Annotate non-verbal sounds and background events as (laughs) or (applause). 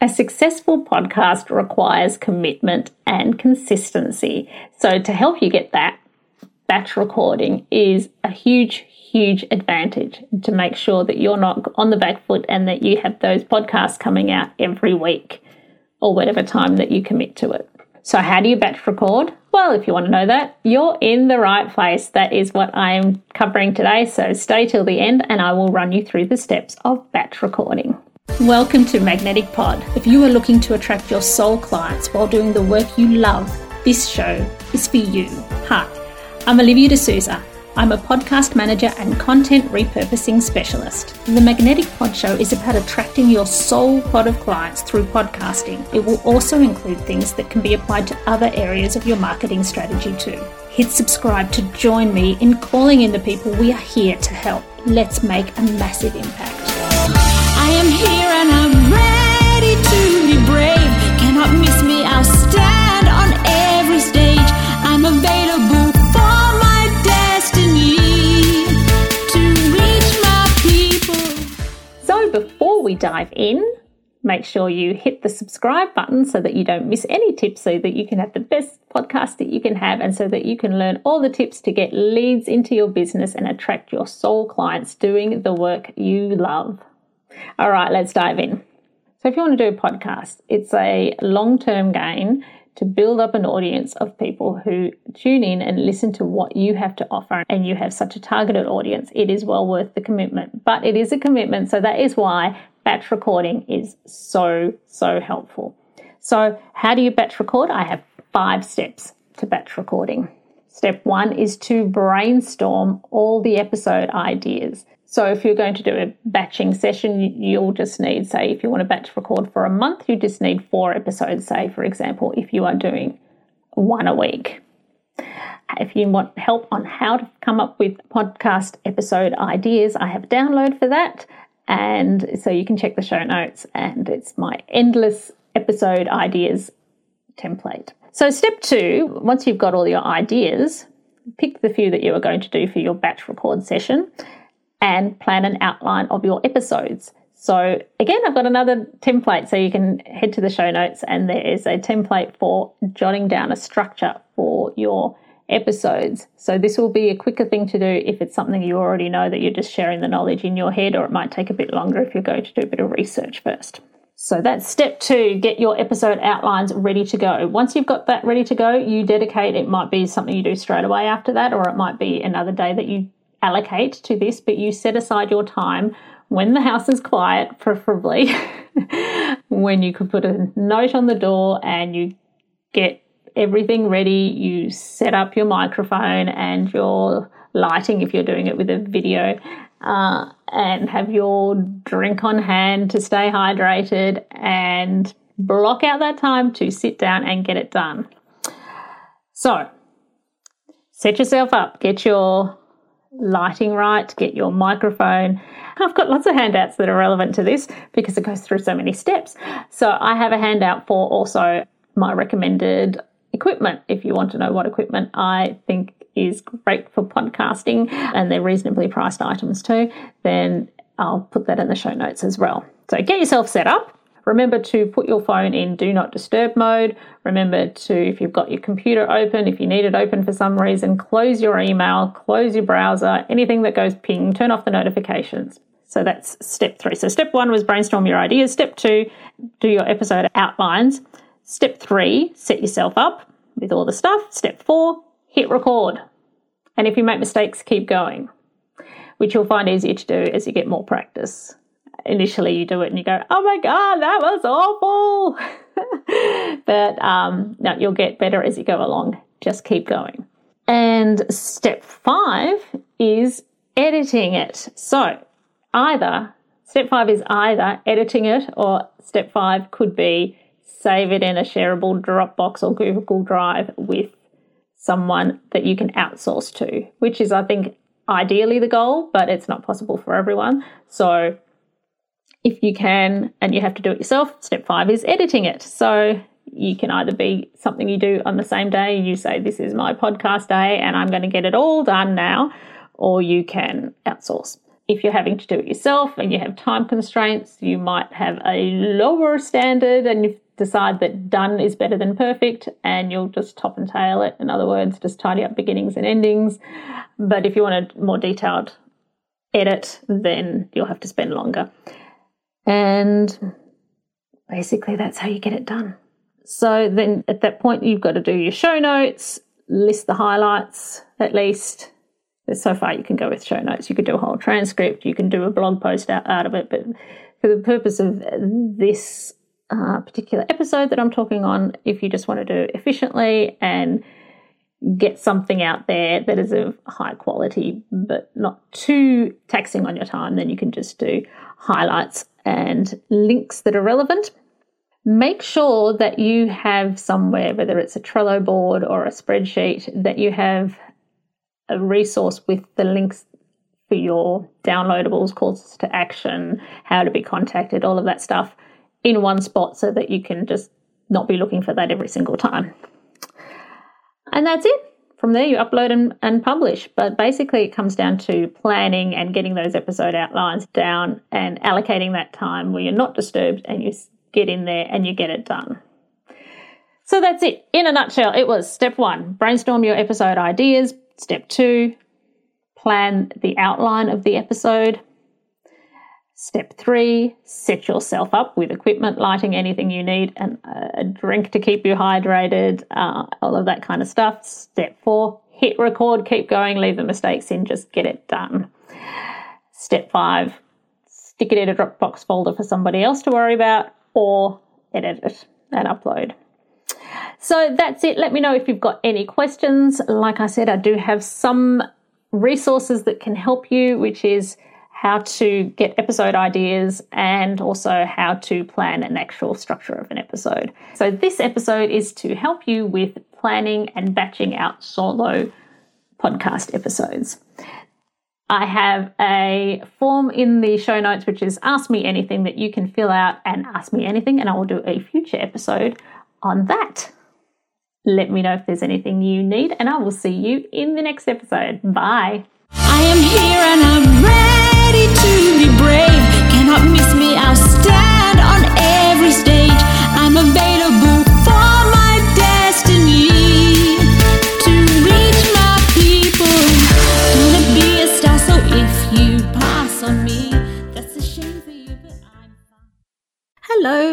A successful podcast requires commitment and consistency. So, to help you get that, batch recording is a huge, huge advantage to make sure that you're not on the back foot and that you have those podcasts coming out every week or whatever time that you commit to it. So, how do you batch record? Well, if you want to know that, you're in the right place. That is what I'm covering today. So, stay till the end and I will run you through the steps of batch recording. Welcome to Magnetic Pod. If you are looking to attract your soul clients while doing the work you love, this show is for you. Hi, I'm Olivia de Sousa I'm a podcast manager and content repurposing specialist. The Magnetic Pod Show is about attracting your soul pod of clients through podcasting. It will also include things that can be applied to other areas of your marketing strategy too. Hit subscribe to join me in calling in the people we are here to help. Let's make a massive impact. We dive in, make sure you hit the subscribe button so that you don't miss any tips, so that you can have the best podcast that you can have, and so that you can learn all the tips to get leads into your business and attract your soul clients doing the work you love. All right, let's dive in. So, if you want to do a podcast, it's a long term gain to build up an audience of people who tune in and listen to what you have to offer. And you have such a targeted audience, it is well worth the commitment. But it is a commitment, so that is why batch recording is so, so helpful. So, how do you batch record? I have five steps to batch recording. Step one is to brainstorm all the episode ideas. So if you're going to do a batching session, you'll just need, say, if you want to batch record for a month, you just need four episodes, say, for example, if you are doing one a week. If you want help on how to come up with podcast episode ideas, I have a download for that. And so you can check the show notes, and it's my endless episode ideas template. So, step two, once you've got all your ideas, pick the few that you are going to do for your batch record session and plan an outline of your episodes. So again, I've got another template. So you can head to the show notes and there is a template for jotting down a structure for your episodes. So this will be a quicker thing to do if it's something you already know that you're just sharing the knowledge in your head, or it might take a bit longer if you're going to do a bit of research first. So that's step two, get your episode outlines ready to go. Once you've got that ready to go, you dedicate, it might be something you do straight away after that, or it might be another day that you allocate to this, but you set aside your time when the house is quiet, preferably, (laughs) when you could put a note on the door and you get everything ready, you set up your microphone and your lighting if you're doing it with a video, uh, and have your drink on hand to stay hydrated and block out that time to sit down and get it done. So, set yourself up, get your lighting right, get your microphone. I've got lots of handouts that are relevant to this because it goes through so many steps. So I have a handout for also my recommended equipment if you want to know what equipment I think is great for podcasting and they're reasonably priced items too, then I'll put that in the show notes as well. So get yourself set up Remember to put your phone in do not disturb mode. Remember to, if you've got your computer open, if you need it open for some reason, close your email, close your browser, anything that goes ping, turn off the notifications. So that's step three. So step one was brainstorm your ideas. Step two, do your episode outlines. Step three, set yourself up with all the stuff. Step four, hit record. And if you make mistakes, keep going, which you'll find easier to do as you get more practice initially you do it and you go, oh my God, that was awful. (laughs) but um, no, you'll get better as you go along. Just keep going. And step five is editing it. So either step five is either editing it or step five could be save it in a shareable Dropbox or Google Drive with someone that you can outsource to, which is, I think, ideally the goal, but it's not possible for everyone. So if you can and you have to do it yourself, step five is editing it. So you can either be something you do on the same day, you say, This is my podcast day and I'm going to get it all done now, or you can outsource. if you're having to do it yourself and you have time constraints, you might have a lower standard and you decide that done is better than perfect and you'll just top and tail it. In other words, just tidy up beginnings and endings. But if you want a more detailed edit, then you'll have to spend longer. And basically, that's how you get it done. So then at that point, you've got to do your show notes, list the highlights at least, so far you can go with show notes. You could do a whole transcript. You can do a blog post out, out of it. But for the purpose of this uh, particular episode that I'm talking on, if you just want to do efficiently and get something out there that is of high quality but not too taxing on your time, then you can just do highlights and links that are relevant. Make sure that you have somewhere, whether it's a Trello board or a spreadsheet, that you have a resource with the links for your downloadables, calls to action, how to be contacted, all of that stuff in one spot so that you can just not be looking for that every single time. And that's it. From there, you upload and, and publish. But basically, it comes down to planning and getting those episode outlines down and allocating that time where you're not disturbed and you get in there and you get it done. So that's it. In a nutshell, it was step one brainstorm your episode ideas, Step two, plan the outline of the episode. Step three, set yourself up with equipment, lighting, anything you need, and a drink to keep you hydrated, uh, all of that kind of stuff. Step four, hit record, keep going, leave the mistakes in, just get it done. Step five, stick it in a Dropbox folder for somebody else to worry about, or edit it and upload. So that's it. Let me know if you've got any questions. Like I said, I do have some resources that can help you, which is how to get episode ideas and also how to plan an actual structure of an episode. So, this episode is to help you with planning and batching out solo podcast episodes. I have a form in the show notes which is ask me anything that you can fill out and ask me anything, and I will do a future episode on that. Let me know if there's anything you need, and I will see you in the next episode. Bye. I am here and I'm ready to be brave. Cannot miss me, I'll stand